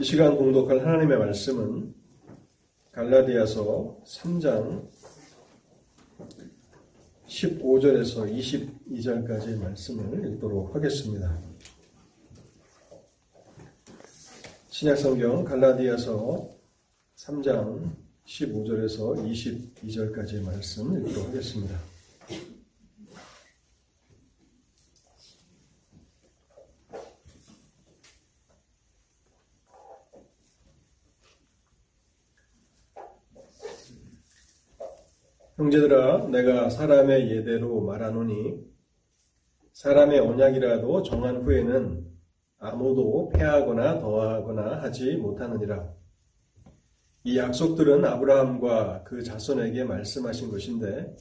이 시간 공독할 하나님의 말씀은 갈라디아서 3장 15절에서 22절까지의 말씀을 읽도록 하겠습니다. 신약성경 갈라디아서 3장 15절에서 22절까지의 말씀 읽도록 하겠습니다. 형제들아 내가 사람의 예대로 말하노니 사람의 언약이라도 정한 후에는 아무도 패하거나 더하거나 하지 못하느니라. 이 약속들은 아브라함과 그 자손에게 말씀하신 것인데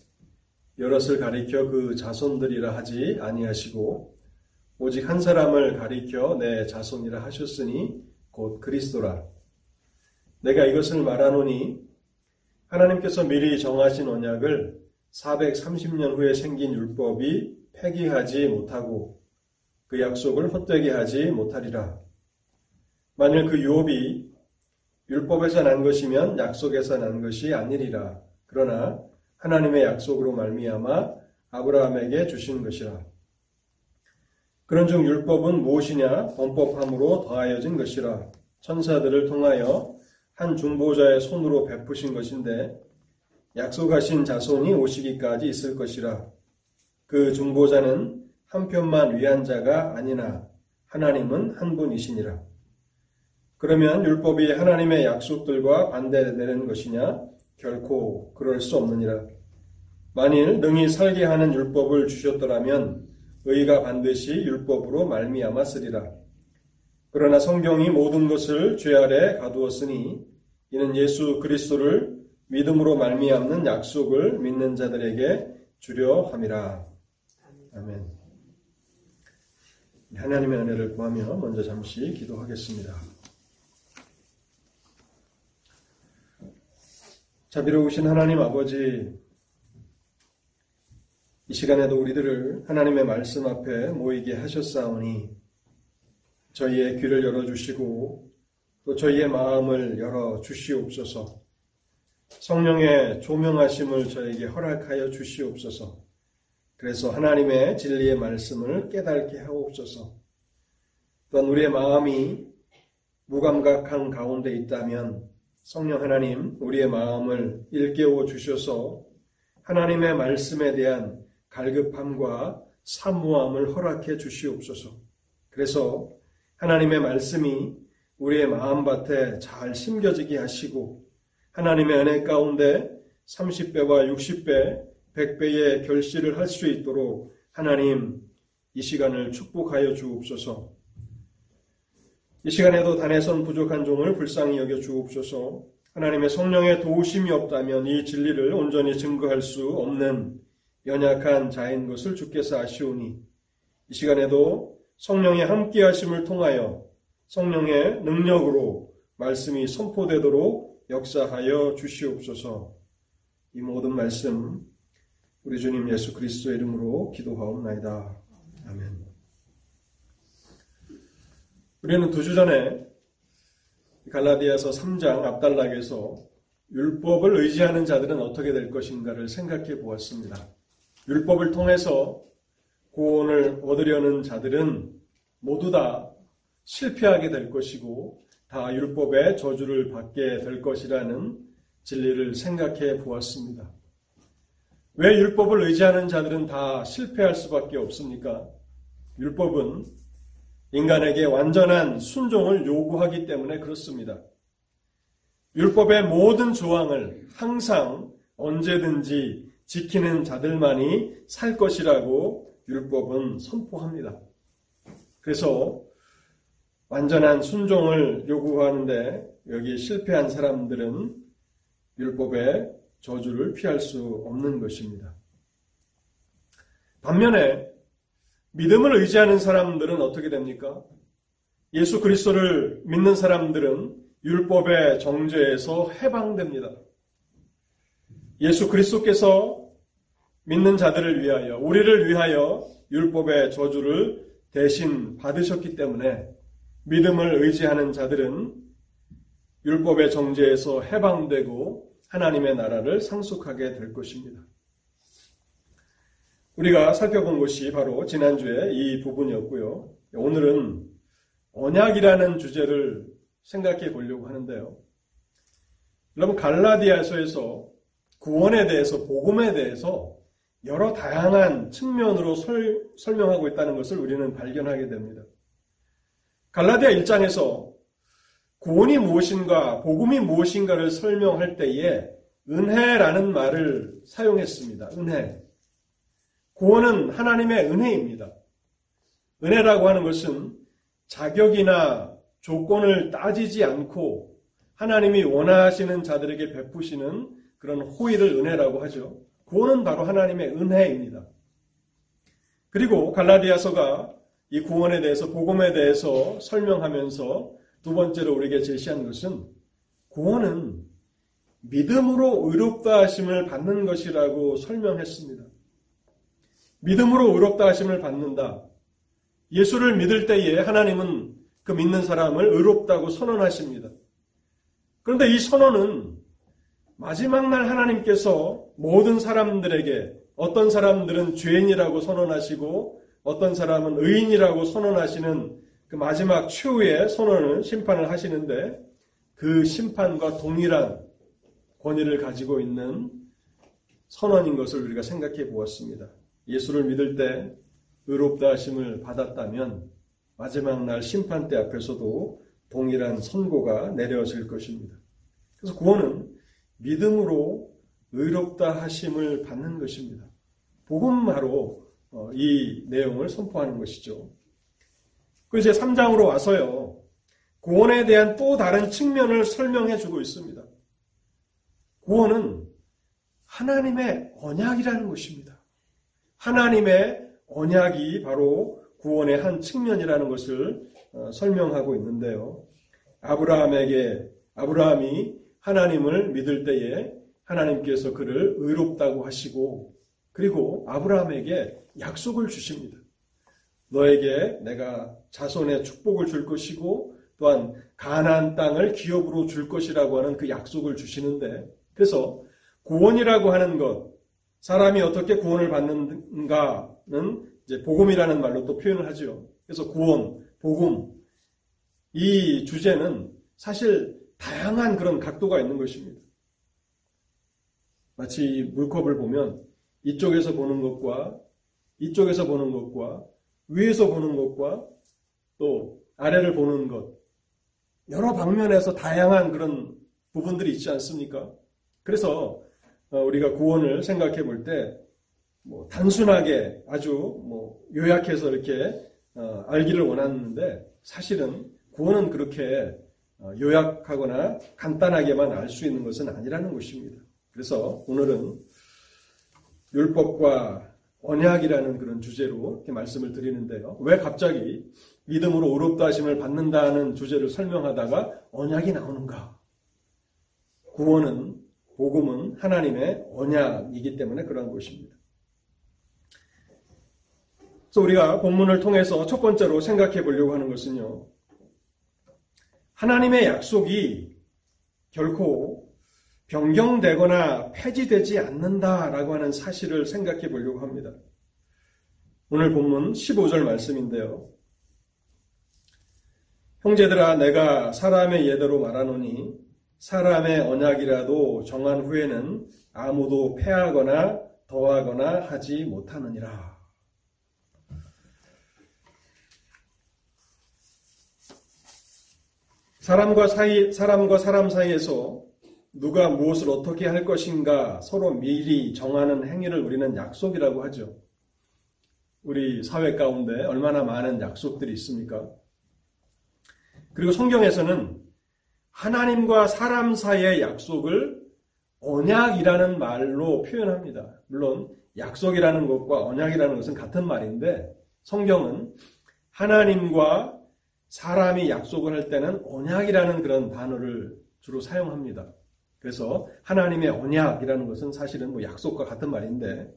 여럿을 가리켜 그 자손들이라 하지 아니하시고 오직 한 사람을 가리켜 내 자손이라 하셨으니 곧 그리스도라. 내가 이것을 말하노니 하나님께서 미리 정하신 언약을 430년 후에 생긴 율법이 폐기하지 못하고 그 약속을 헛되게 하지 못하리라. 만일 그 유업이 율법에서 난 것이면 약속에서 난 것이 아니리라. 그러나 하나님의 약속으로 말미암아 아브라함에게 주신 것이라. 그런즉 율법은 무엇이냐? 범법함으로 더하여진 것이라. 천사들을 통하여 한 중보자의 손으로 베푸신 것인데 약속하신 자손이 오시기까지 있을 것이라. 그 중보자는 한편만 위한 자가 아니나 하나님은 한 분이시니라. 그러면 율법이 하나님의 약속들과 반대되는 것이냐? 결코 그럴 수 없느니라. 만일 능히 살게 하는 율법을 주셨더라면 의가 반드시 율법으로 말미암았으리라. 그러나 성경이 모든 것을 죄 아래 가두었으니 이는 예수 그리스도를 믿음으로 말미암는 약속을 믿는 자들에게 주려 함이라. 아멘. 하나님의 은혜를 구하며 먼저 잠시 기도하겠습니다. 자비로우신 하나님 아버지, 이 시간에도 우리들을 하나님의 말씀 앞에 모이게 하셨사오니 저희의 귀를 열어주시고 또 저희의 마음을 열어 주시옵소서. 성령의 조명하심을 저에게 허락하여 주시옵소서. 그래서 하나님의 진리의 말씀을 깨닫게 하옵소서. 또한 우리의 마음이 무감각한 가운데 있다면 성령 하나님 우리의 마음을 일깨워 주셔서 하나님의 말씀에 대한 갈급함과 사무함을 허락해 주시옵소서. 그래서 하나님의 말씀이 우리의 마음밭에 잘 심겨지게 하시고 하나님의 은혜 가운데 30배와 60배, 100배의 결실을 할 수 있도록 하나님 이 시간을 축복하여 주옵소서. 이 시간에도 단에선 부족한 종을 불쌍히 여겨 주옵소서. 하나님의 성령의 도우심이 없다면 이 진리를 온전히 증거할 수 없는 연약한 자인 것을 주께서 아시오니 이 시간에도 성령의 함께 하심을 통하여 성령의 능력으로 말씀이 선포되도록 역사하여 주시옵소서. 이 모든 말씀 우리 주님 예수 그리스도의 이름으로 기도하옵나이다. 아멘. 우리는 두 주 전에 갈라디아서 3장 앞단락에서 율법을 의지하는 자들은 어떻게 될 것인가를 생각해 보았습니다. 율법을 통해서 구원을 얻으려는 자들은 모두 다 실패하게 될 것이고 다 율법의 저주를 받게 될 것이라는 진리를 생각해 보았습니다. 왜 율법을 의지하는 자들은 다 실패할 수밖에 없습니까? 율법은 인간에게 완전한 순종을 요구하기 때문에 그렇습니다. 율법의 모든 조항을 항상 언제든지 지키는 자들만이 살 것이라고 율법은 선포합니다. 그래서 완전한 순종을 요구하는데 여기 실패한 사람들은 율법의 저주를 피할 수 없는 것입니다. 반면에 믿음을 의지하는 사람들은 어떻게 됩니까? 예수 그리스도를 믿는 사람들은 율법의 정죄에서 해방됩니다. 예수 그리스도께서 믿는 자들을 위하여, 우리를 위하여 율법의 저주를 대신 받으셨기 때문에 믿음을 의지하는 자들은 율법의 정죄에서 해방되고 하나님의 나라를 상속하게 될 것입니다. 우리가 살펴본 것이 바로 지난주에 이 부분이었고요. 오늘은 언약이라는 주제를 생각해 보려고 하는데요. 여러분 갈라디아서에서 구원에 대해서 복음에 대해서 여러 다양한 측면으로 설, 설명하고 있다는 것을 우리는 발견하게 됩니다. 갈라디아 1장에서 구원이 무엇인가, 복음이 무엇인가를 설명할 때에 은혜라는 말을 사용했습니다. 은혜. 구원은 하나님의 은혜입니다. 은혜라고 하는 것은 자격이나 조건을 따지지 않고 하나님이 원하시는 자들에게 베푸시는 그런 호의를 은혜라고 하죠. 구원은 바로 하나님의 은혜입니다. 그리고 갈라디아서가 이 구원에 대해서 복음에 대해서 설명하면서 두 번째로 우리에게 제시한 것은 구원은 믿음으로 의롭다 하심을 받는 것이라고 설명했습니다. 믿음으로 의롭다 하심을 받는다. 예수를 믿을 때에 하나님은 그 믿는 사람을 의롭다고 선언하십니다. 그런데 이 선언은 마지막 날 하나님께서 모든 사람들에게 어떤 사람들은 죄인이라고 선언하시고 어떤 사람은 의인이라고 선언하시는 그 마지막 최후의 선언을 심판을 하시는데 그 심판과 동일한 권위를 가지고 있는 선언인 것을 우리가 생각해 보았습니다. 예수를 믿을 때 의롭다 하심을 받았다면 마지막 날 심판 때 앞에서도 동일한 선고가 내려질 것입니다. 그래서 구원은 믿음으로 의롭다 하심을 받는 것입니다. 복음마로 어, 이 내용을 선포하는 것이죠. 그 이제 3장으로 와서요. 구원에 대한 또 다른 측면을 설명해 주고 있습니다. 구원은 하나님의 언약이라는 것입니다. 하나님의 언약이 바로 구원의 한 측면이라는 것을 어, 설명하고 있는데요. 아브라함에게 아브라함이 하나님을 믿을 때에 하나님께서 그를 의롭다고 하시고 그리고 아브라함에게 약속을 주십니다. 너에게 내가 자손의 축복을 줄 것이고 또한 가나안 땅을 기업으로 줄 것이라고 하는 그 약속을 주시는데 그래서 구원이라고 하는 것 사람이 어떻게 구원을 받는가는 이제 복음이라는 말로 또 표현을 하죠. 그래서 구원, 복음 이 주제는 사실 다양한 그런 각도가 있는 것입니다. 마치 물컵을 보면 이쪽에서 보는 것과 이쪽에서 보는 것과 위에서 보는 것과 또 아래를 보는 것 여러 방면에서 다양한 그런 부분들이 있지 않습니까? 그래서 어, 우리가 구원을 생각해 볼 때 뭐 단순하게 아주 뭐 요약해서 이렇게 어, 알기를 원하는데 사실은 구원은 그렇게 어, 요약하거나 간단하게만 알 수 있는 것은 아니라는 것입니다. 그래서 오늘은 율법과 언약이라는 그런 주제로 이렇게 말씀을 드리는데요. 왜 갑자기 믿음으로 의롭다 하심을 받는다는 주제를 설명하다가 언약이 나오는가? 구원은 복음은 하나님의 언약이기 때문에 그런 것입니다. 그래서 우리가 본문을 통해서 첫 번째로 생각해 보려고 하는 것은요. 하나님의 약속이 결코 변경되거나 폐지되지 않는다라고 하는 사실을 생각해 보려고 합니다. 오늘 본문 15절 말씀인데요. 형제들아 내가 사람의 예대로 말하노니 사람의 언약이라도 정한 후에는 아무도 패하거나 더하거나 하지 못하느니라. 사람과 사이, 사람과 사람 사이에서 누가 무엇을 어떻게 할 것인가 서로 미리 정하는 행위를 우리는 약속이라고 하죠. 우리 사회 가운데 얼마나 많은 약속들이 있습니까? 그리고 성경에서는 하나님과 사람 사이의 약속을 언약이라는 말로 표현합니다. 물론 약속이라는 것과 언약이라는 것은 같은 말인데 성경은 하나님과 사람이 약속을 할 때는 언약이라는 그런 단어를 주로 사용합니다. 그래서 하나님의 언약이라는 것은 사실은 뭐 약속과 같은 말인데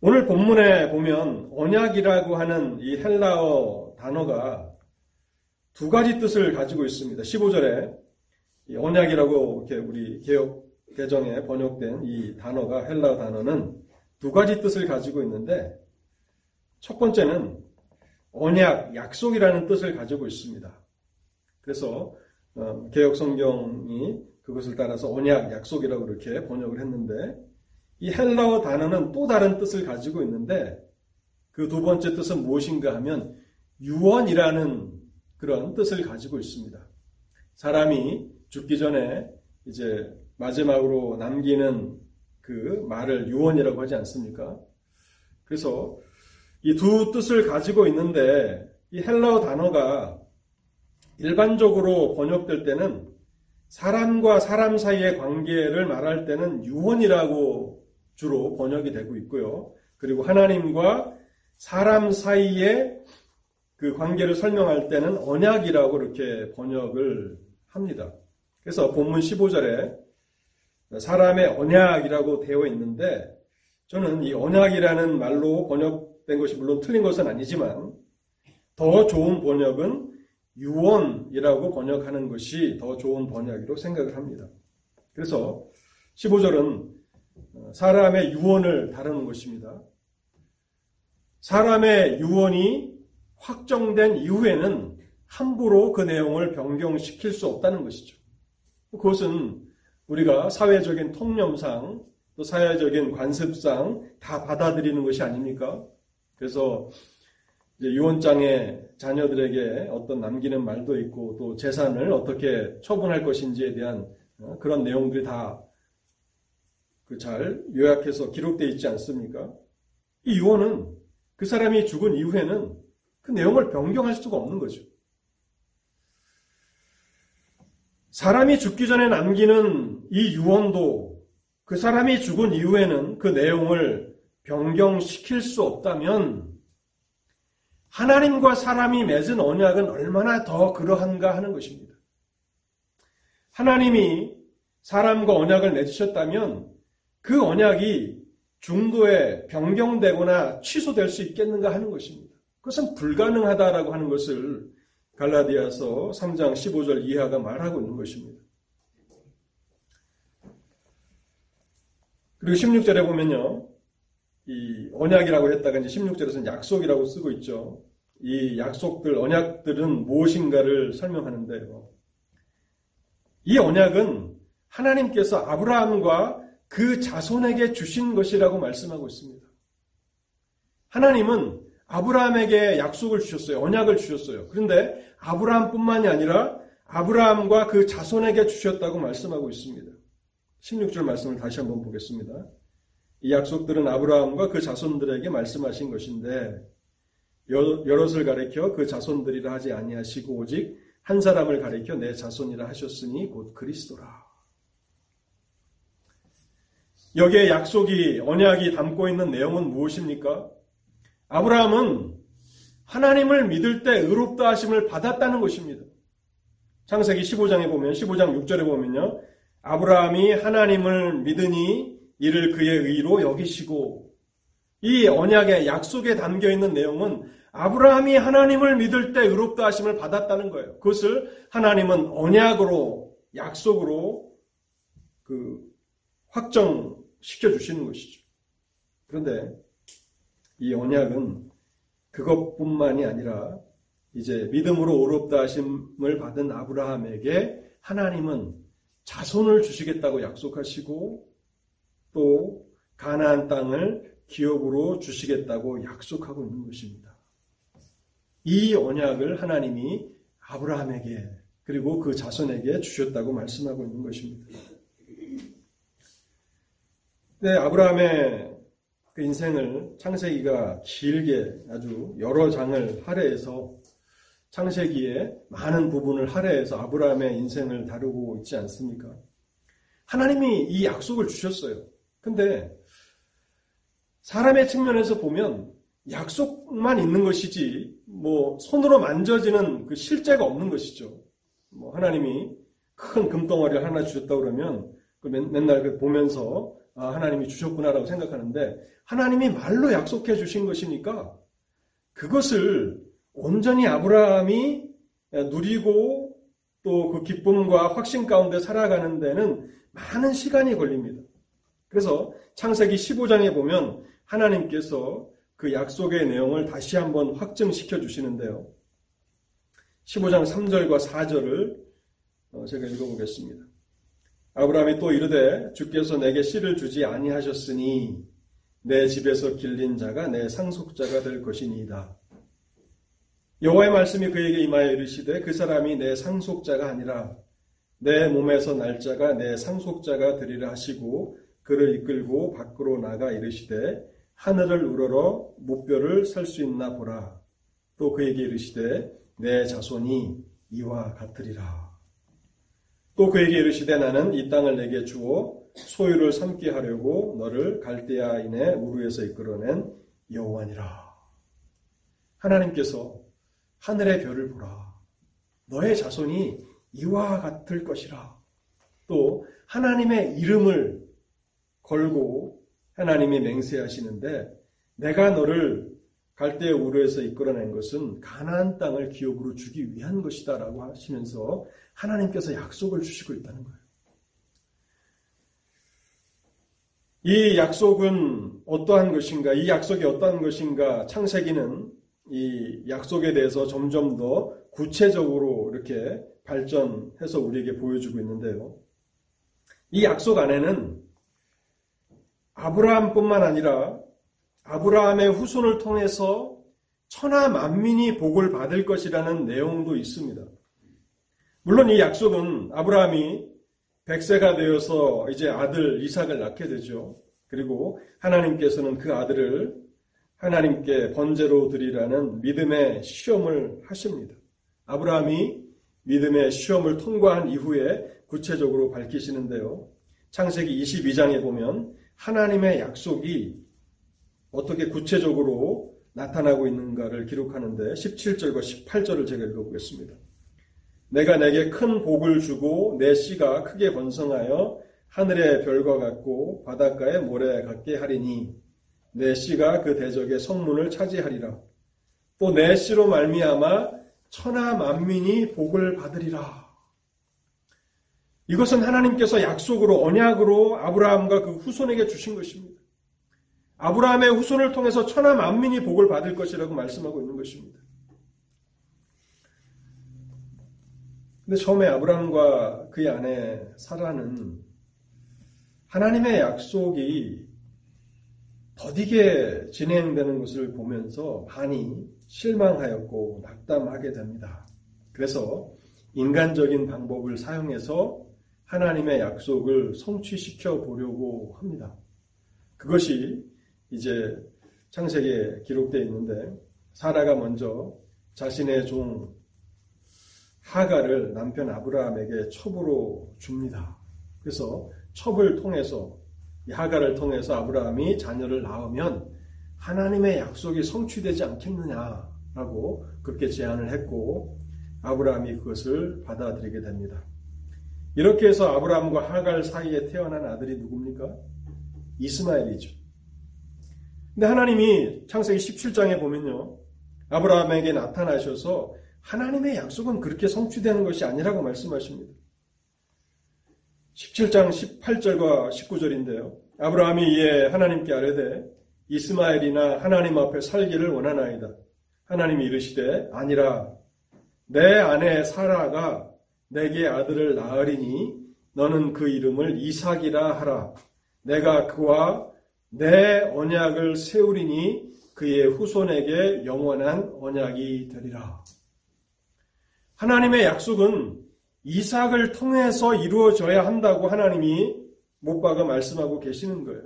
오늘 본문에 보면 언약이라고 하는 이 헬라어 단어가 두 가지 뜻을 가지고 있습니다. 15절에 언약이라고 이렇게 우리 개혁 개정에 번역된 이 단어가 헬라 단어는 두 가지 뜻을 가지고 있는데 첫 번째는 언약, 약속이라는 뜻을 가지고 있습니다. 그래서 어, 개혁 성경이 그것을 따라서 언약, 약속이라고 이렇게 번역을 했는데 이 헬라어 단어는 또 다른 뜻을 가지고 있는데 그 두 번째 뜻은 무엇인가 하면 유언이라는 그런 뜻을 가지고 있습니다. 사람이 죽기 전에 이제 마지막으로 남기는 그 말을 유언이라고 하지 않습니까? 그래서 이 두 뜻을 가지고 있는데 이 헬라어 단어가 일반적으로 번역될 때는 사람과 사람 사이의 관계를 말할 때는 유언이라고 주로 번역이 되고 있고요. 그리고 하나님과 사람 사이의 그 관계를 설명할 때는 언약이라고 이렇게 번역을 합니다. 그래서 본문 15절에 사람의 언약이라고 되어 있는데 저는 이 언약이라는 말로 번역된 것이 물론 틀린 것은 아니지만 더 좋은 번역은 유언이라고 번역하는 것이 더 좋은 번역이라고 생각을 합니다. 그래서 15절은 사람의 유언을 다루는 것입니다. 사람의 유언이 확정된 이후에는 함부로 그 내용을 변경시킬 수 없다는 것이죠. 그것은 우리가 사회적인 통념상 또 사회적인 관습상 다 받아들이는 것이 아닙니까? 그래서 유언장에 자녀들에게 어떤 남기는 말도 있고 또 재산을 어떻게 처분할 것인지에 대한 어, 그런 내용들이 다 그 잘 요약해서 기록되어 있지 않습니까? 이 유언은 그 사람이 죽은 이후에는 그 내용을 변경할 수가 없는 거죠. 사람이 죽기 전에 남기는 이 유언도 그 사람이 죽은 이후에는 그 내용을 변경시킬 수 없다면 하나님과 사람이 맺은 언약은 얼마나 더 그러한가 하는 것입니다. 하나님이 사람과 언약을 맺으셨다면 그 언약이 중도에 변경되거나 취소될 수 있겠는가 하는 것입니다. 그것은 불가능하다라고 하는 것을 갈라디아서 3장 15절 이하가 말하고 있는 것입니다. 그리고 16절에 보면요. 이 언약이라고 했다가 이제 16절에서는 약속이라고 쓰고 있죠. 이 약속들, 언약들은 무엇인가를 설명하는데요. 이 언약은 하나님께서 아브라함과 그 자손에게 주신 것이라고 말씀하고 있습니다. 하나님은 아브라함에게 약속을 주셨어요. 언약을 주셨어요. 그런데 아브라함뿐만이 아니라 아브라함과 그 자손에게 주셨다고 말씀하고 있습니다. 16절 말씀을 다시 한번 보겠습니다. 이 약속들은 아브라함과 그 자손들에게 말씀하신 것인데 여럿을 가리켜 그 자손들이라 하지 아니하시고 오직 한 사람을 가리켜 내 자손이라 하셨으니 곧 그리스도라. 여기에 약속이 언약이 담고 있는 내용은 무엇입니까? 아브라함은 하나님을 믿을 때 의롭다 하심을 받았다는 것입니다. 창세기 15장에 보면 15장 6절에 보면요. 아브라함이 하나님을 믿으니 이를 그의 의로 여기시고 이 언약의 약속에 담겨 있는 내용은 아브라함이 하나님을 믿을 때 의롭다 하심을 받았다는 거예요. 그것을 하나님은 언약으로 약속으로 그 확정시켜 주시는 것이죠. 그런데 이 언약은 그것뿐만이 아니라 이제 믿음으로 의롭다 하심을 받은 아브라함에게 하나님은 자손을 주시겠다고 약속하시고 또 가나안 땅을 기업으로 주시겠다고 약속하고 있는 것입니다. 이 언약을 하나님이 아브라함에게 그리고 그 자손에게 주셨다고 말씀하고 있는 것입니다. 네, 아브라함의 그 인생을 창세기가 길게 아주 여러 장을 할애해서 창세기에 많은 부분을 할애해서 아브라함의 인생을 다루고 있지 않습니까? 하나님이 이 약속을 주셨어요. 근데 사람의 측면에서 보면 약속만 있는 것이지 뭐 손으로 만져지는 그 실제가 없는 것이죠. 뭐 하나님이 큰 금덩어리를 하나 주셨다 그러면 그 맨날 그 보면서 아, 하나님이 주셨구나라고 생각하는데 하나님이 말로 약속해 주신 것이니까 그것을 온전히 아브라함이 누리고 또 그 기쁨과 확신 가운데 살아가는 데는 많은 시간이 걸립니다. 그래서 창세기 15장에 보면 하나님께서 그 약속의 내용을 다시 한번 확증시켜 주시는데요. 15장 3절과 4절을 어, 제가 읽어보겠습니다. 아브라함이 또 이르되 주께서 내게 씨를 주지 아니하셨으니 내 집에서 길린 자가 내 상속자가 될 것이니이다. 여호와의 말씀이 그에게 임하여 이르시되 그 사람이 내 상속자가 아니라 내 몸에서 날짜가 내 상속자가 되리라 하시고 그를 이끌고 밖으로 나가 이르시되 하늘을 우러러 목별을 살수 있나 보라. 또 그에게 이르시되 내 자손이 이와 같으리라. 또 그에게 이르시되 나는 이 땅을 내게 주어 소유를 삼게 하려고 너를 갈대아인의 우르에서 이끌어낸 여호와니라. 하나님께서 하늘의 별을 보라. 너의 자손이 이와 같을 것이라. 또 하나님의 이름을 걸고 하나님이 맹세하시는데 내가 너를 갈대 우르에서 이끌어낸 것은 가나안 땅을 기업으로 주기 위한 것이다라고 하시면서 하나님께서 약속을 주시고 있다는 거예요. 이 약속은 어떠한 것인가? 이 약속이 어떠한 것인가? 창세기는 이 약속에 대해서 점점 더 구체적으로 이렇게 발전해서 우리에게 보여주고 있는데요. 이 약속 안에는 아브라함뿐만 아니라 아브라함의 후손을 통해서 천하 만민이 복을 받을 것이라는 내용도 있습니다. 물론 이 약속은 아브라함이 100세가 되어서 이제 아들 이삭을 낳게 되죠. 그리고 하나님께서는 그 아들을 하나님께 번제로 드리라는 믿음의 시험을 하십니다. 아브라함이 믿음의 시험을 통과한 이후에 구체적으로 밝히시는데요. 창세기 22장에 보면 하나님의 약속이 어떻게 구체적으로 나타나고 있는가를 기록하는데 17절과 18절을 제가 읽어보겠습니다. 내가 내게 큰 복을 주고 내 씨가 크게 번성하여 하늘의 별과 같고 바닷가의 모래 같게 하리니 내 씨가 그 대적의 성문을 차지하리라. 또 내 씨로 말미암아 천하 만민이 복을 받으리라. 이것은 하나님께서 약속으로 언약으로 아브라함과 그 후손에게 주신 것입니다. 아브라함의 후손을 통해서 천하 만민이 복을 받을 것이라고 말씀하고 있는 것입니다. 근데 처음에 아브라함과 그의 아내 사라는 하나님의 약속이 더디게 진행되는 것을 보면서 많이 실망하였고 낙담하게 됩니다. 그래서 인간적인 방법을 사용해서 하나님의 약속을 성취시켜 보려고 합니다. 그것이 이제 창세기에 기록되어 있는데 사라가 먼저 자신의 종 하가를 남편 아브라함에게 첩으로 줍니다. 그래서 첩을 통해서 하가를 통해서 아브라함이 자녀를 낳으면 하나님의 약속이 성취되지 않겠느냐라고 그렇게 제안을 했고 아브라함이 그것을 받아들이게 됩니다. 이렇게 해서 아브라함과 하갈 사이에 태어난 아들이 누굽니까? 이스마엘이죠. 근데 하나님이 창세기 17장에 보면요. 아브라함에게 나타나셔서 하나님의 약속은 그렇게 성취되는 것이 아니라고 말씀하십니다. 17장 18절과 19절인데요. 아브라함이 이에 하나님께 아뢰되 이스마엘이나 하나님 앞에 살기를 원하나이다. 하나님이 이르시되 아니라 내 아내 사라가 내게 아들을 낳으리니 너는 그 이름을 이삭이라 하라. 내가 그와 내 언약을 세우리니 그의 후손에게 영원한 언약이 되리라. 하나님의 약속은 이삭을 통해서 이루어져야 한다고 하나님이 못 박아 말씀하고 계시는 거예요.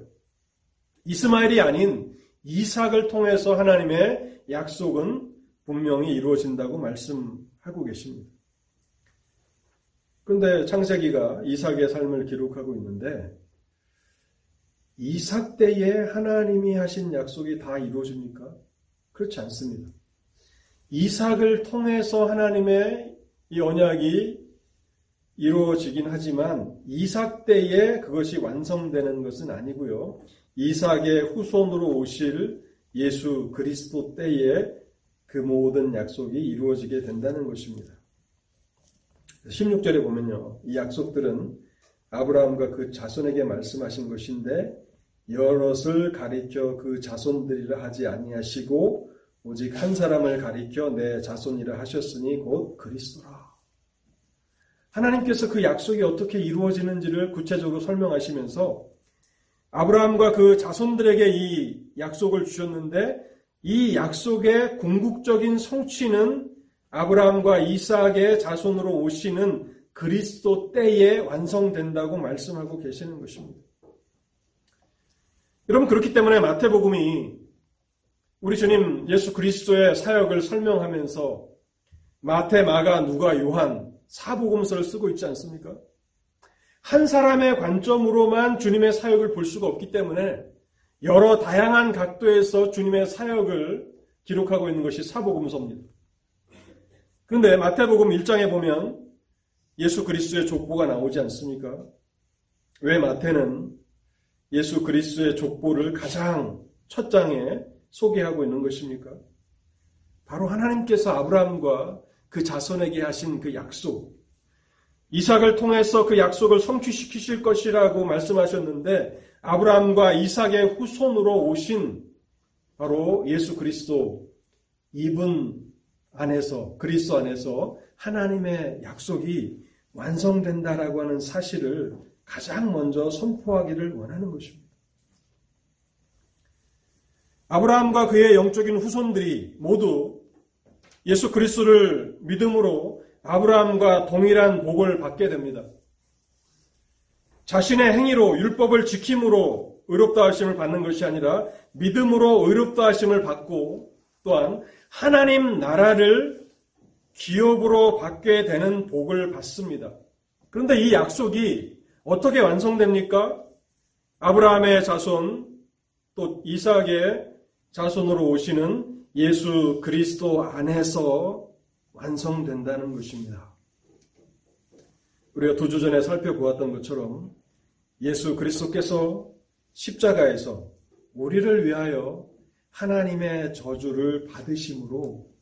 이스마엘이 아닌 이삭을 통해서 하나님의 약속은 분명히 이루어진다고 말씀하고 계십니다. 그런데 창세기가 이삭의 삶을 기록하고 있는데 이삭 때에 하나님이 하신 약속이 다 이루어집니까? 그렇지 않습니다. 이삭을 통해서 하나님의 이 언약이 이루어지긴 하지만 이삭 때에 그것이 완성되는 것은 아니고요. 이삭의 후손으로 오실 예수 그리스도 때에 그 모든 약속이 이루어지게 된다는 것입니다. 16절에 보면요. 이 약속들은 아브라함과 그 자손에게 말씀하신 것인데 여럿을 가리켜 그 자손들이라 하지 아니하시고 오직 한 사람을 가리켜 내 자손이라 하셨으니 곧 그리스도라. 하나님께서 그 약속이 어떻게 이루어지는지를 구체적으로 설명하시면서 아브라함과 그 자손들에게 이 약속을 주셨는데 이 약속의 궁극적인 성취는 아브라함과 이삭의 자손으로 오시는 그리스도 때에 완성된다고 말씀하고 계시는 것입니다. 여러분 그렇기 때문에 마태복음이 우리 주님 예수 그리스도의 사역을 설명하면서 마태, 마가, 누가, 요한 사복음서를 쓰고 있지 않습니까? 한 사람의 관점으로만 주님의 사역을 볼 수가 없기 때문에 여러 다양한 각도에서 주님의 사역을 기록하고 있는 것이 사복음서입니다. 그런데 마태복음 1장에 보면 예수 그리스도의 족보가 나오지 않습니까? 왜 마태는 예수 그리스도의 족보를 가장 첫 장에 소개하고 있는 것입니까? 바로 하나님께서 아브라함과 그 자손에게 하신 그 약속, 이삭을 통해서 그 약속을 성취시키실 것이라고 말씀하셨는데 아브라함과 이삭의 후손으로 오신 바로 예수 그리스도 이분 안에서 그리스도 안에서 하나님의 약속이 완성된다라고 하는 사실을 가장 먼저 선포하기를 원하는 것입니다. 아브라함과 그의 영적인 후손들이 모두 예수 그리스도를 믿음으로 아브라함과 동일한 복을 받게 됩니다. 자신의 행위로 율법을 지킴으로 의롭다 하심을 받는 것이 아니라 믿음으로 의롭다 하심을 받고 또한 하나님 나라를 기업으로 받게 되는 복을 받습니다. 그런데 이 약속이 어떻게 완성됩니까? 아브라함의 자손 또 이삭의 자손으로 오시는 예수 그리스도 안에서 완성된다는 것입니다. 우리가 두 주 전에 살펴보았던 것처럼 예수 그리스도께서 십자가에서 우리를 위하여 하나님의 저주를 받으심으로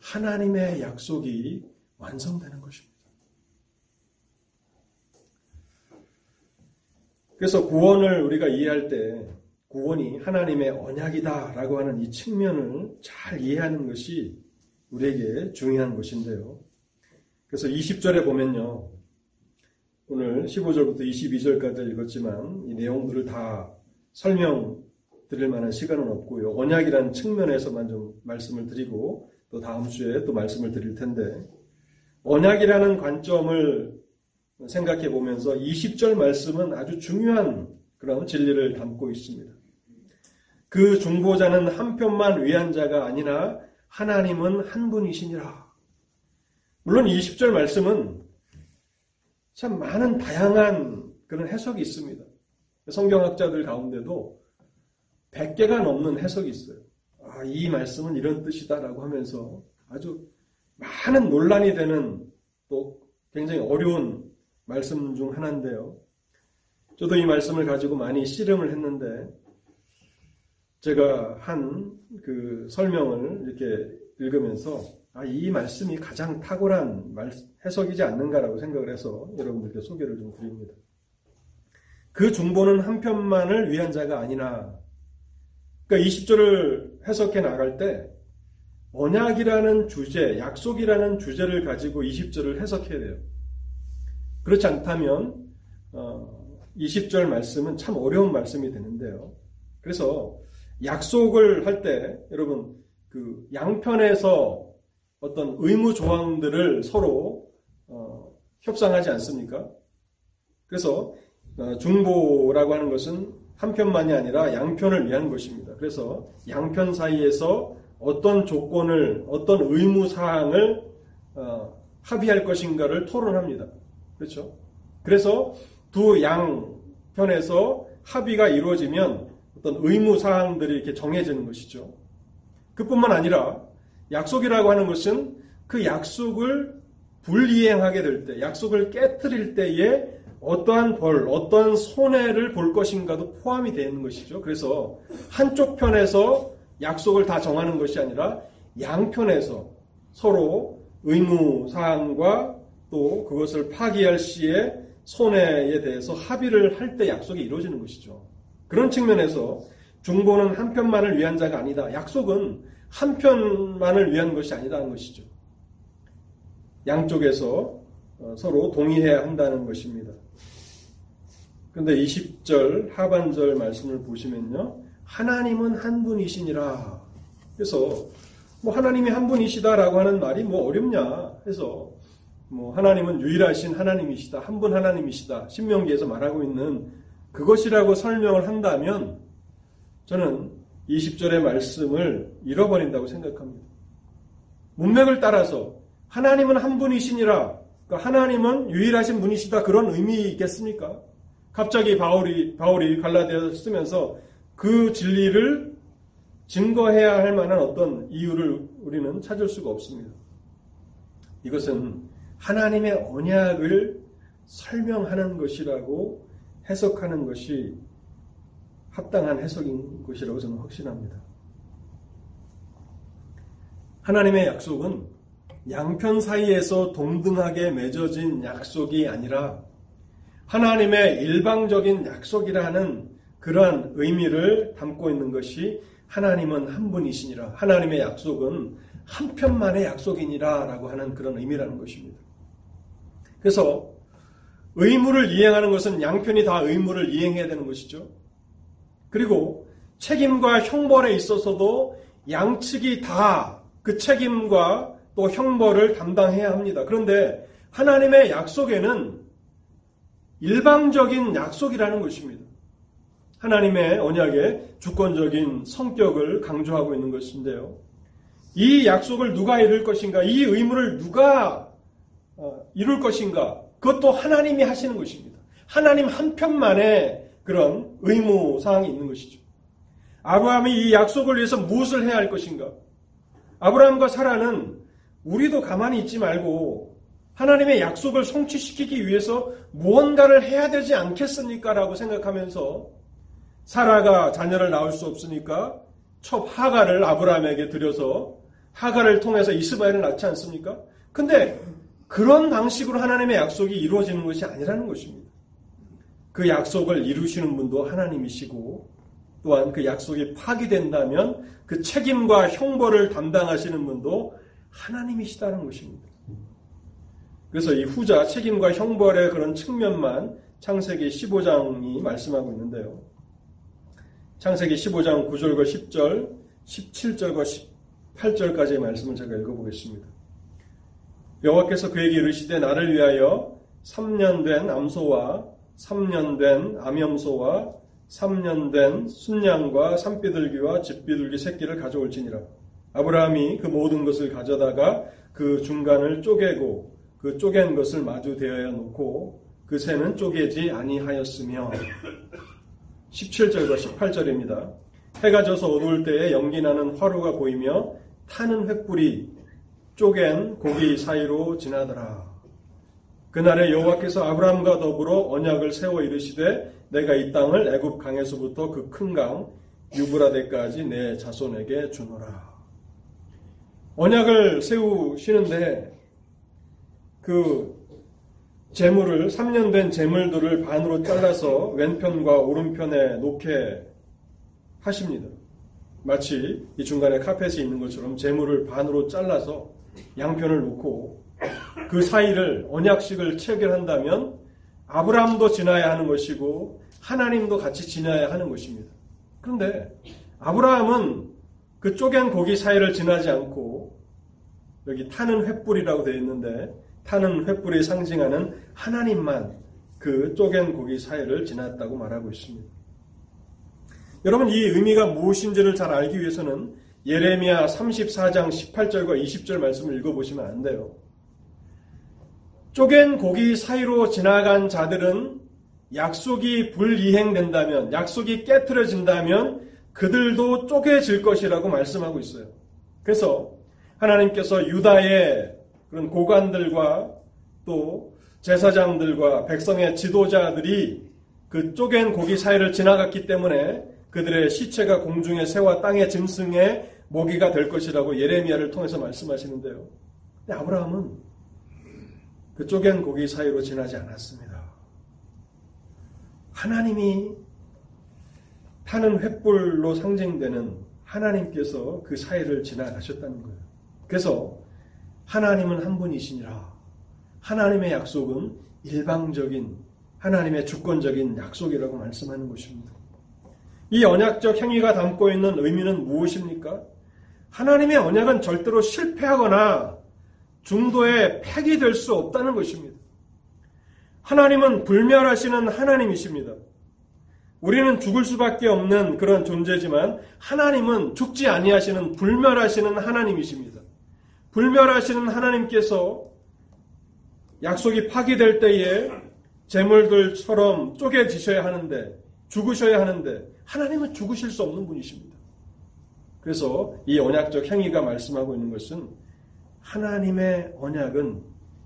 하나님의 약속이 완성되는 것입니다. 그래서 구원을 우리가 이해할 때 구원이 하나님의 언약이다라고 하는 이 측면을 잘 이해하는 것이 우리에게 중요한 것인데요. 그래서 20절에 보면요. 오늘 15절부터 22절까지 읽었지만 이 내용들을 다 설명 드릴 만한 시간은 없고요. 언약이라는 측면에서만 좀 말씀을 드리고 또 다음 주에 또 말씀을 드릴 텐데 언약이라는 관점을 생각해 보면서 20절 말씀은 아주 중요한 그런 진리를 담고 있습니다. 그 중보자는 한편만 위한 자가 아니라 하나님은 한 분이시니라. 물론 20절 말씀은 참 많은 다양한 그런 해석이 있습니다. 성경학자들 가운데도 100개가 넘는 해석이 있어요. 아, 이 말씀은 이런 뜻이다라고 하면서 아주 많은 논란이 되는 또 굉장히 어려운 말씀 중 하나인데요. 저도 이 말씀을 가지고 많이 씨름을 했는데 제가 한 그 설명을 이렇게 읽으면서 아, 이 말씀이 가장 탁월한 말, 해석이지 않는가라고 생각을 해서 여러분들께 소개를 좀 드립니다. 그 중보는 한편만을 위한 자가 아니나 그러니까 20절을 해석해 나갈 때 언약이라는 주제, 약속이라는 주제를 가지고 20절을 해석해야 돼요. 그렇지 않다면 어, 20절 말씀은 참 어려운 말씀이 되는데요. 그래서 약속을 할 때 여러분 그 양편에서 어떤 의무 조항들을 서로 어, 협상하지 않습니까? 그래서 어, 중보라고 하는 것은 한편만이 아니라 양편을 위한 것입니다. 그래서 양편 사이에서 어떤 조건을 어떤 의무 사항을 어, 합의할 것인가를 토론합니다. 그렇죠? 그래서 두 양편에서 합의가 이루어지면 어떤 의무 사항들이 이렇게 정해지는 것이죠. 그뿐만 아니라 약속이라고 하는 것은 그 약속을 불이행하게 될 때, 약속을 깨뜨릴 때에 어떠한 벌, 어떠한 손해를 볼 것인가도 포함이 되어 있는 것이죠. 그래서 한쪽 편에서 약속을 다 정하는 것이 아니라 양편에서 서로 의무 사항과 또또 그것을 파기할 시에 손해에 대해서 합의를 할 때 약속이 이루어지는 것이죠. 그런 측면에서 중보는 한편만을 위한 자가 아니다. 약속은 한편만을 위한 것이 아니라는 것이죠. 양쪽에서 어, 서로 동의해야 한다는 것입니다. 그런데 20절 하반절 말씀을 보시면요. 하나님은 한 분이시니라. 그래서 뭐 하나님이 한 분이시다라고 하는 말이 뭐 어렵냐 해서 뭐 하나님은 유일하신 하나님이시다. 한 분 하나님이시다. 신명기에서 말하고 있는 그것이라고 설명을 한다면 저는 20절의 말씀을 잃어버린다고 생각합니다. 문맥을 따라서 하나님은 한 분이시니라. 하나님은 유일하신 분이시다. 그런 의미겠습니까? 갑자기 바울이 바울이 갈라디아서 쓰면서 그 진리를 증거해야 할 만한 어떤 이유를 우리는 찾을 수가 없습니다. 이것은 하나님의 언약을 설명하는 것이라고 해석하는 것이 합당한 해석인 것이라고 저는 확신합니다. 하나님의 약속은 양편 사이에서 동등하게 맺어진 약속이 아니라 하나님의 일방적인 약속이라는 그러한 의미를 담고 있는 것이 하나님은 한 분이시니라. 하나님의 약속은 한 편만의 약속이니라 라고 하는 그런 의미라는 것입니다. 그래서 의무를 이행하는 것은 양편이 다 의무를 이행해야 되는 것이죠. 그리고 책임과 형벌에 있어서도 양측이 다 그 책임과 또 형벌을 담당해야 합니다. 그런데 하나님의 약속에는 일방적인 약속이라는 것입니다. 하나님의 언약의 주권적인 성격을 강조하고 있는 것인데요. 이 약속을 누가 이룰 것인가? 이 의무를 누가 어, 이룰 것인가? 그것도 하나님이 하시는 것입니다. 하나님 한편만의 그런 의무 사항이 있는 것이죠. 아브라함이 이 약속을 위해서 무엇을 해야 할 것인가? 아브라함과 사라는 우리도 가만히 있지 말고 하나님의 약속을 성취시키기 위해서 무언가를 해야 되지 않겠습니까? 라고 생각하면서 사라가 자녀를 낳을 수 없으니까 첩 하가를 아브라함에게 들여서 하가를 통해서 이스마엘을 낳지 않습니까? 근데 그런 방식으로 하나님의 약속이 이루어지는 것이 아니라는 것입니다. 그 약속을 이루시는 분도 하나님이시고 또한 그 약속이 파기된다면 그 책임과 형벌을 담당하시는 분도 하나님이시다는 것입니다. 그래서 이 후자 책임과 형벌의 그런 측면만 창세기 15장이 말씀하고 있는데요. 창세기 15장 9절과 10절, 17절과 18절까지의 말씀을 제가 읽어보겠습니다. 여호와께서 그에게 이르시되 나를 위하여 3년 된 암소와 3년 된 암염소와 3년 된 순양과 산비둘기와 집비둘기 새끼를 가져올지니라. 아브라함이 그 모든 것을 가져다가 그 중간을 쪼개고 그 쪼갠 것을 마주 대하여 놓고 그 새는 쪼개지 아니하였으며 17절과 18절입니다. 해가 져서 어두울 때에 연기 나는 화로가 보이며 타는 횃불이 쪼갠 고기 사이로 지나더라. 그날에 여호와께서 아브라함과 더불어 언약을 세워 이르시되 내가 이 땅을 애굽 강에서부터 그 큰 강 유브라데까지 내 자손에게 주노라. 언약을 세우시는데 그 재물을 3년 된 재물들을 반으로 잘라서 왼편과 오른편에 놓게 하십니다. 마치 이 중간에 카펫이 있는 것처럼 재물을 반으로 잘라서 양편을 놓고 그 사이를 언약식을 체결한다면 아브라함도 지나야 하는 것이고 하나님도 같이 지나야 하는 것입니다. 그런데 아브라함은 그 쪼갠 고기 사이를 지나지 않고 여기 타는 횃불이라고 되어 있는데 타는 횃불이 상징하는 하나님만 그 쪼갠 고기 사이를 지났다고 말하고 있습니다. 여러분 이 의미가 무엇인지를 잘 알기 위해서는 예레미야 34장 18절과 20절 말씀을 읽어보시면 안 돼요. 쪼갠 고기 사이로 지나간 자들은 약속이 불이행된다면, 약속이 깨뜨려진다면 그들도 쪼개질 것이라고 말씀하고 있어요. 그래서 하나님께서 유다의 그런 고관들과 또 제사장들과 백성의 지도자들이 그 쪼갠 고기 사이를 지나갔기 때문에 그들의 시체가 공중의 새와 땅의 짐승의 모기가 될 것이라고 예레미야를 통해서 말씀하시는데요. 아브라함은 그 쪼갠 고기 사이로 지나지 않았습니다. 하나님이 타는 횃불로 상징되는 하나님께서 그 사이를 지나가셨다는 거예요. 그래서 하나님은 한 분이시니라. 하나님의 약속은 일방적인 하나님의 주권적인 약속이라고 말씀하는 것입니다. 이 언약적 행위가 담고 있는 의미는 무엇입니까? 하나님의 언약은 절대로 실패하거나 중도에 폐기될 수 없다는 것입니다. 하나님은 불멸하시는 하나님이십니다. 우리는 죽을 수밖에 없는 그런 존재지만 하나님은 죽지 아니하시는 불멸하시는 하나님이십니다. 불멸하시는 하나님께서 약속이 파기될 때에 재물들처럼 쪼개지셔야 하는데 죽으셔야 하는데 하나님은 죽으실 수 없는 분이십니다. 그래서 이 언약적 행위가 말씀하고 있는 것은 하나님의 언약은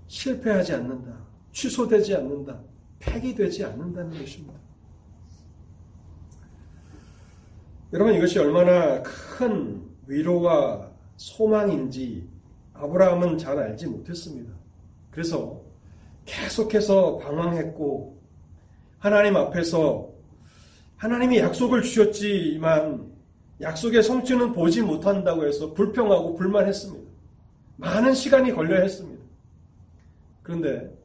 실패하지 않는다. 취소되지 않는다. 폐기되지 않는다는 것입니다. 여러분 이것이 얼마나 큰 위로와 소망인지 아브라함은 잘 알지 못했습니다. 그래서 계속해서 방황했고 하나님 앞에서 하나님이 약속을 주셨지만 약속의 성취는 보지 못한다고 해서 불평하고 불만했습니다. 많은 시간이 걸려 했습니다. 그런데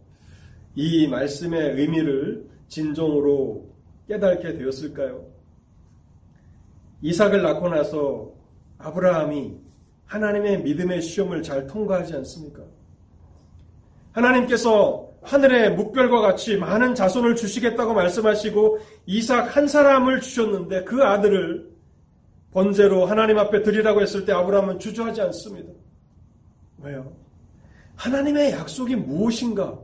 이 말씀의 의미를 진정으로 깨닫게 되었을까요? 이삭을 낳고 나서 아브라함이 하나님의 믿음의 시험을 잘 통과하지 않습니까? 하나님께서 하늘의 묵별과 같이 많은 자손을 주시겠다고 말씀하시고 이삭 한 사람을 주셨는데 그 아들을 번제로 하나님 앞에 드리라고 했을 때 아브라함은 주저하지 않습니다. 왜요? 하나님의 약속이 무엇인가?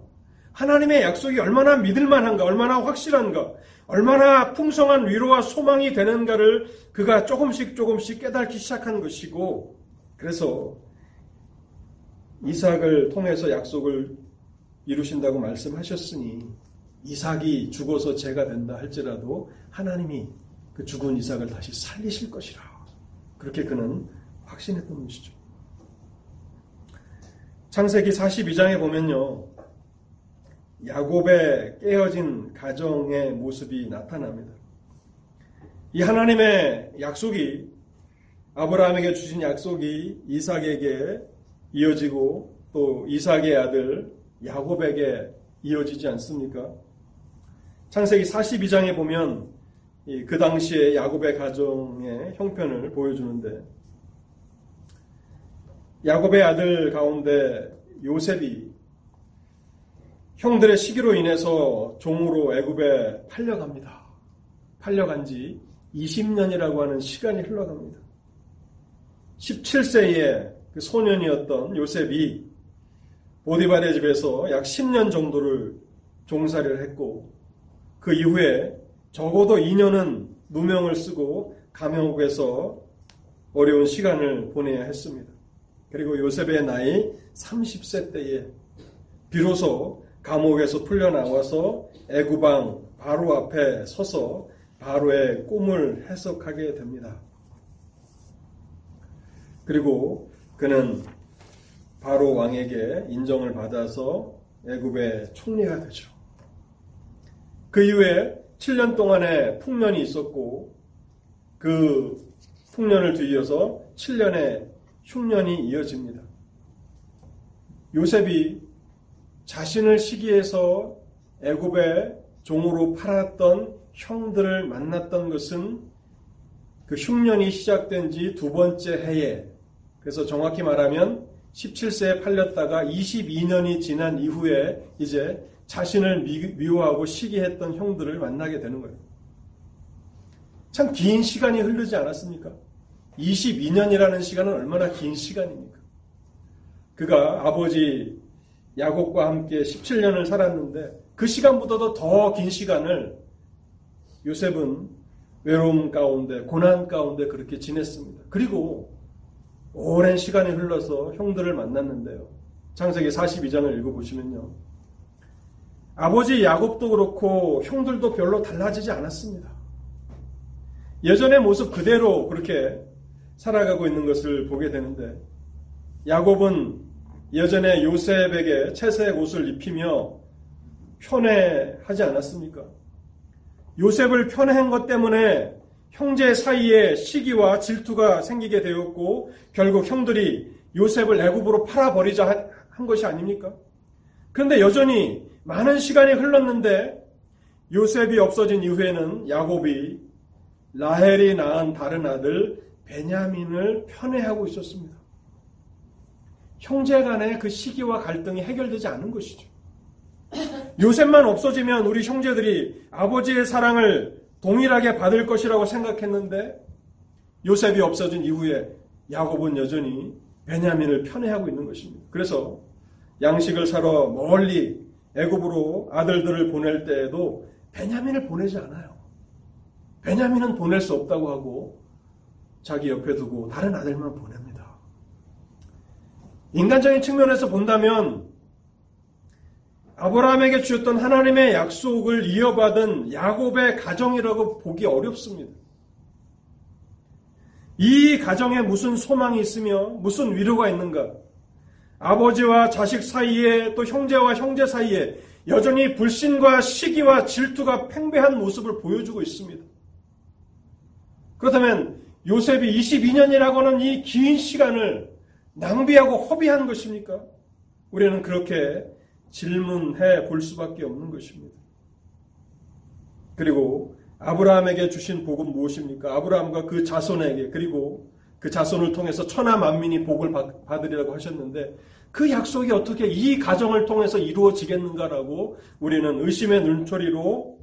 하나님의 약속이 얼마나 믿을만한가? 얼마나 확실한가? 얼마나 풍성한 위로와 소망이 되는가를 그가 조금씩 조금씩 깨닫기 시작한 것이고 그래서 이삭을 통해서 약속을 이루신다고 말씀하셨으니 이삭이 죽어서 죄가 된다 할지라도 하나님이 그 죽은 이삭을 다시 살리실 것이라. 그렇게 그는 확신했던 것이죠. 창세기 42장에 보면요. 야곱의 깨어진 가정의 모습이 나타납니다. 이 하나님의 약속이 아브라함에게 주신 약속이 이삭에게 이어지고 또 이삭의 아들 야곱에게 이어지지 않습니까? 창세기 42장에 보면 그 당시에 야곱의 가정의 형편을 보여주는데 야곱의 아들 가운데 요셉이 형들의 시기로 인해서 종으로 애굽에 팔려갑니다. 팔려간 지 20년이라고 하는 시간이 흘러갑니다. 17세의 그 소년이었던 요셉이 보디발의 집에서 약 10년 정도를 종살이를 했고 그 이후에 적어도 2년은 누명을 쓰고 감옥에서 어려운 시간을 보내야 했습니다. 그리고 요셉의 나이 30세 때에 비로소 감옥에서 풀려나와서 애구방 바로 앞에 서서 바로의 꿈을 해석하게 됩니다. 그리고 그는 바로 왕에게 인정을 받아서 애굽의 총리가 되죠. 그 이후에 7년 동안의 풍년이 있었고 그 풍년을 뒤이어서 7년의 흉년이 이어집니다. 요셉이 자신을 시기해서 애굽의 종으로 팔았던 형들을 만났던 것은 그 흉년이 시작된 지 두 번째 해에 그래서 정확히 말하면 17세에 팔렸다가 22년이 지난 이후에 이제 자신을 미워하고 시기했던 형들을 만나게 되는 거예요. 참 긴 시간이 흐르지 않았습니까? 22년이라는 시간은 얼마나 긴 시간입니까? 그가 아버지 야곱과 함께 17년을 살았는데 그 시간보다도 더 긴 시간을 요셉은 외로움 가운데 고난 가운데 그렇게 지냈습니다. 그리고 오랜 시간이 흘러서 형들을 만났는데요. 창세기 42장을 읽어보시면요. 아버지 야곱도 그렇고 형들도 별로 달라지지 않았습니다. 예전의 모습 그대로 그렇게 살아가고 있는 것을 보게 되는데 야곱은 예전에 요셉에게 채색 옷을 입히며 편애하지 않았습니까? 요셉을 편애한 것 때문에 형제 사이에 시기와 질투가 생기게 되었고 결국 형들이 요셉을 애굽으로 팔아버리자 한 것이 아닙니까? 그런데 여전히 많은 시간이 흘렀는데 요셉이 없어진 이후에는 야곱이 라헬이 낳은 다른 아들 베냐민을 편애하고 있었습니다. 형제 간의 그 시기와 갈등이 해결되지 않은 것이죠. 요셉만 없어지면 우리 형제들이 아버지의 사랑을 동일하게 받을 것이라고 생각했는데 요셉이 없어진 이후에 야곱은 여전히 베냐민을 편애하고 있는 것입니다. 그래서 양식을 사러 멀리 애굽으로 아들들을 보낼 때에도 베냐민을 보내지 않아요. 베냐민은 보낼 수 없다고 하고 자기 옆에 두고 다른 아들만 보냅니다. 인간적인 측면에서 본다면 아브라함에게 주었던 하나님의 약속을 이어받은 야곱의 가정이라고 보기 어렵습니다. 이 가정에 무슨 소망이 있으며 무슨 위로가 있는가? 아버지와 자식 사이에 또 형제와 형제 사이에 여전히 불신과 시기와 질투가 팽배한 모습을 보여주고 있습니다. 그렇다면 요셉이 22년이라고 하는 이 긴 시간을 낭비하고 허비한 것입니까? 우리는 그렇게 질문해 볼 수밖에 없는 것입니다. 그리고 아브라함에게 주신 복은 무엇입니까? 아브라함과 그 자손에게 그리고 그 자손을 통해서 천하 만민이 복을 받으리라고 하셨는데 그 약속이 어떻게 이 가정을 통해서 이루어지겠는가라고 우리는 의심의 눈초리로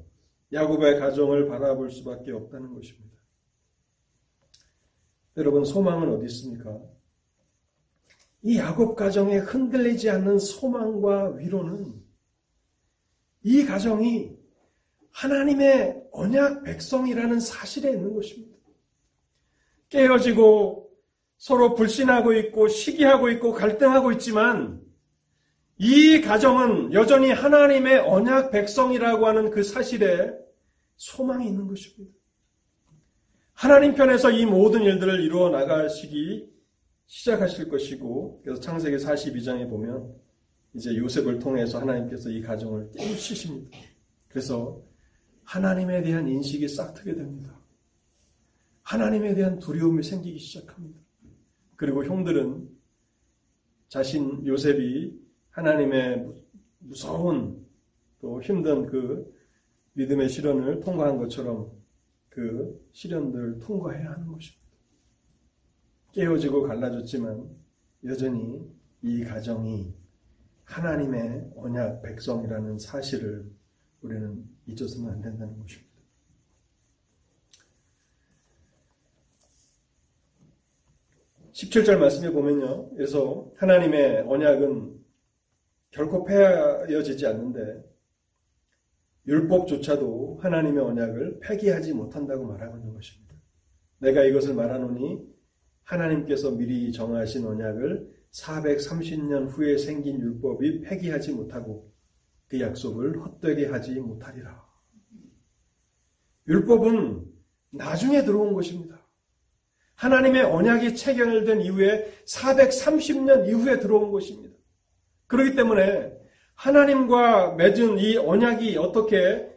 야곱의 가정을 바라볼 수밖에 없다는 것입니다. 여러분 소망은 어디 있습니까? 이 야곱 가정에 흔들리지 않는 소망과 위로는 이 가정이 하나님의 언약 백성이라는 사실에 있는 것입니다. 깨어지고 서로 불신하고 있고 시기하고 있고 갈등하고 있지만 이 가정은 여전히 하나님의 언약 백성이라고 하는 그 사실에 소망이 있는 것입니다. 하나님 편에서 이 모든 일들을 이루어 나가시기 시작하실 것이고 그래서 창세기 42장에 보면 이제 요셉을 통해서 하나님께서 이 가정을 깨우치십니다. 그래서 하나님에 대한 인식이 싹 트게 됩니다. 하나님에 대한 두려움이 생기기 시작합니다. 그리고 형들은 자신 요셉이 하나님의 무서운 또 힘든 그 믿음의 시련을 통과한 것처럼 그 시련들을 통과해야 하는 것입니다. 깨어지고 갈라졌지만 여전히 이 가정이 하나님의 언약 백성이라는 사실을 우리는 잊어서는 안 된다는 것입니다. 17절 말씀에 보면요. 그래서 하나님의 언약은 결코 폐하여지지 않는데 율법조차도 하나님의 언약을 폐기하지 못한다고 말하고 있는 것입니다. 내가 이것을 말하노니 하나님께서 미리 정하신 언약을 430년 후에 생긴 율법이 폐기하지 못하고 그 약속을 헛되게 하지 못하리라. 율법은 나중에 들어온 것입니다. 하나님의 언약이 체결된 이후에 430년 이후에 들어온 것입니다. 그렇기 때문에 하나님과 맺은 이 언약이 어떻게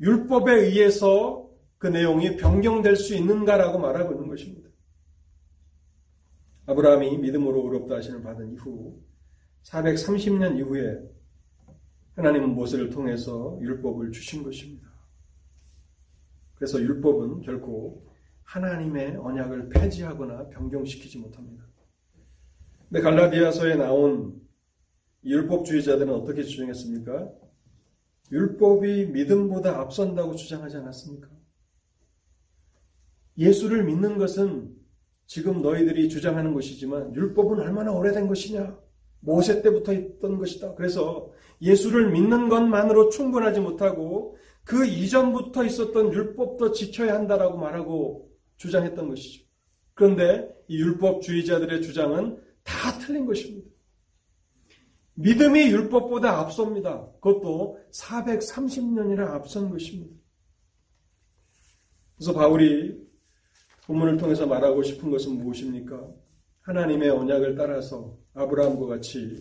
율법에 의해서 그 내용이 변경될 수 있는가라고 말하고 있는 것입니다. 아브라함이 믿음으로 의롭다 하심을 받은 이후 430년 이후에 하나님은 모세를 통해서 율법을 주신 것입니다. 그래서 율법은 결코 하나님의 언약을 폐지하거나 변경시키지 못합니다. 근데 갈라디아서에 나온 율법주의자들은 어떻게 주장했습니까? 율법이 믿음보다 앞선다고 주장하지 않았습니까? 예수를 믿는 것은 지금 너희들이 주장하는 것이지만 율법은 얼마나 오래된 것이냐? 모세 때부터 있던 것이다. 그래서 예수를 믿는 것만으로 충분하지 못하고 그 이전부터 있었던 율법도 지켜야 한다라고 말하고 주장했던 것이죠. 그런데 이 율법주의자들의 주장은 다 틀린 것입니다. 믿음이 율법보다 앞섭니다. 그것도 430년이나 앞선 것입니다. 그래서 바울이 본문을 통해서 말하고 싶은 것은 무엇입니까? 하나님의 언약을 따라서 아브라함과 같이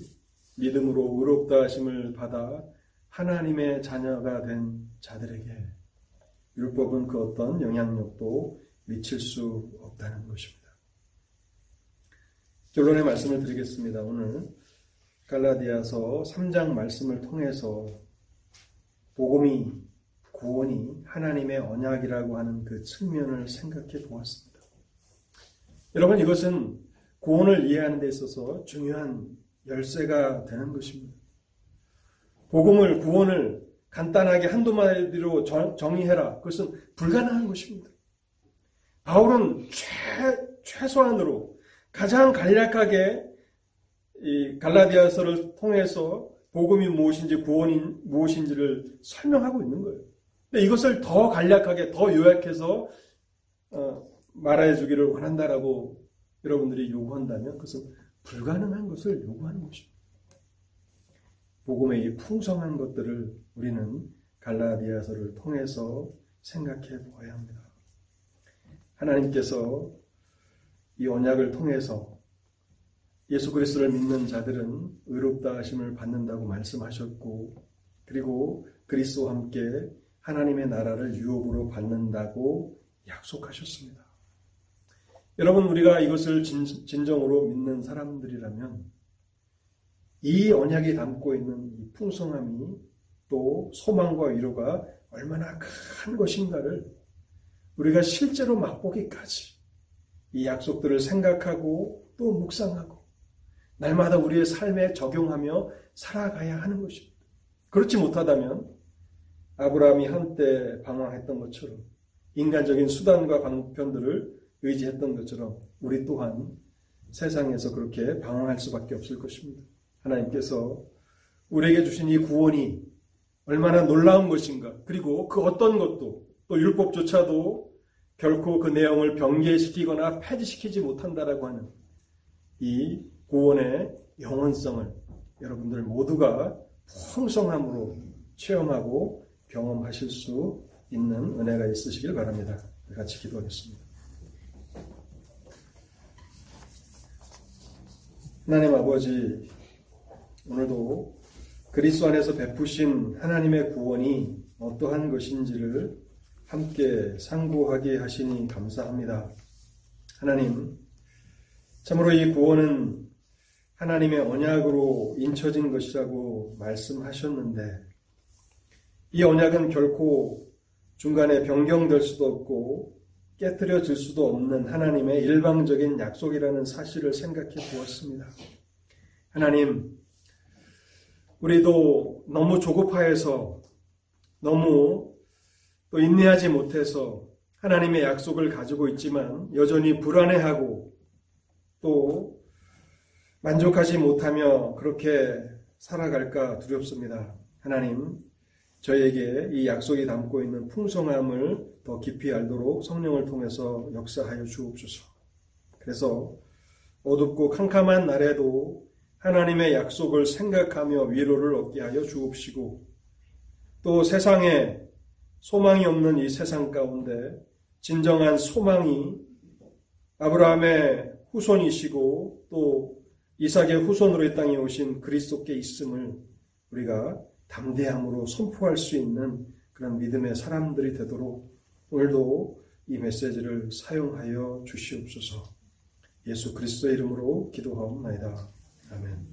믿음으로 의롭다 하심을 받아 하나님의 자녀가 된 자들에게 율법은 그 어떤 영향력도 미칠 수 없다는 것입니다. 결론의 말씀을 드리겠습니다. 오늘 갈라디아서 3장 말씀을 통해서 복음이 구원이 하나님의 언약이라고 하는 그 측면을 생각해 보았습니다. 여러분 이것은 구원을 이해하는 데 있어서 중요한 열쇠가 되는 것입니다. 복음을 구원을 간단하게 한두 마디로 정의해라. 그것은 불가능한 것입니다. 바울은 최, 최소한으로 가장 간략하게 이 갈라디아서를 통해서 복음이 무엇인지 구원이 무엇인지를 설명하고 있는 거예요. 근데 이것을 더 간략하게 더 요약해서 어, 말해 주기를 원한다라고 여러분들이 요구한다면 그것은 불가능한 것을 요구하는 것입니다. 복음의 이 풍성한 것들을 우리는 갈라디아서를 통해서 생각해 보아야 합니다. 하나님께서 이 언약을 통해서 예수 그리스도를 믿는 자들은 의롭다 하심을 받는다고 말씀하셨고 그리고 그리스도와 함께 하나님의 나라를 유업으로 받는다고 약속하셨습니다. 여러분 우리가 이것을 진, 정으로 믿는 사람들이라면 이 언약이 담고 있는 이 풍성함이 또 소망과 위로가 얼마나 큰 것인가를 우리가 실제로 맛보기까지 이 약속들을 생각하고 또 묵상하고 날마다 우리의 삶에 적용하며 살아가야 하는 것입니다. 그렇지 못하다면 아브라함이 한때 방황했던 것처럼 인간적인 수단과 방편들을 의지했던 것처럼 우리 또한 세상에서 그렇게 방황할 수밖에 없을 것입니다. 하나님께서 우리에게 주신 이 구원이 얼마나 놀라운 것인가. 그리고 그 어떤 것도 또 율법조차도 결코 그 내용을 병개시키거나 폐지시키지 못한다라고 하는 이 구원의 영원성을 여러분들 모두가 풍성함으로 체험하고 경험하실 수 있는 은혜가 있으시길 바랍니다. 같이 기도하겠습니다. 하나님 아버지, 오늘도 그리스도 안에서 베푸신 하나님의 구원이 어떠한 것인지를 함께 상고하게 하시니 감사합니다. 하나님, 참으로 이 구원은 하나님의 언약으로 인쳐진 것이라고 말씀하셨는데, 이 언약은 결코 중간에 변경될 수도 없고 깨뜨려질 수도 없는 하나님의 일방적인 약속이라는 사실을 생각해 보았습니다. 하나님, 우리도 너무 조급하여서 너무 또 인내하지 못해서 하나님의 약속을 가지고 있지만 여전히 불안해하고 또 만족하지 못하며 그렇게 살아갈까 두렵습니다. 하나님, 저에게 이 약속이 담고 있는 풍성함을 더 깊이 알도록 성령을 통해서 역사하여 주옵소서. 그래서 어둡고 캄캄한 날에도 하나님의 약속을 생각하며 위로를 얻게 하여 주옵시고 또 세상에 소망이 없는 이 세상 가운데 진정한 소망이 아브라함의 후손이시고 또 이삭의 후손으로 이 땅에 오신 그리스도께 있음을 우리가 담대함으로 선포할 수 있는 그런 믿음의 사람들이 되도록 오늘도 이 메시지를 사용하여 주시옵소서. 예수 그리스도의 이름으로 기도하옵나이다. 아멘.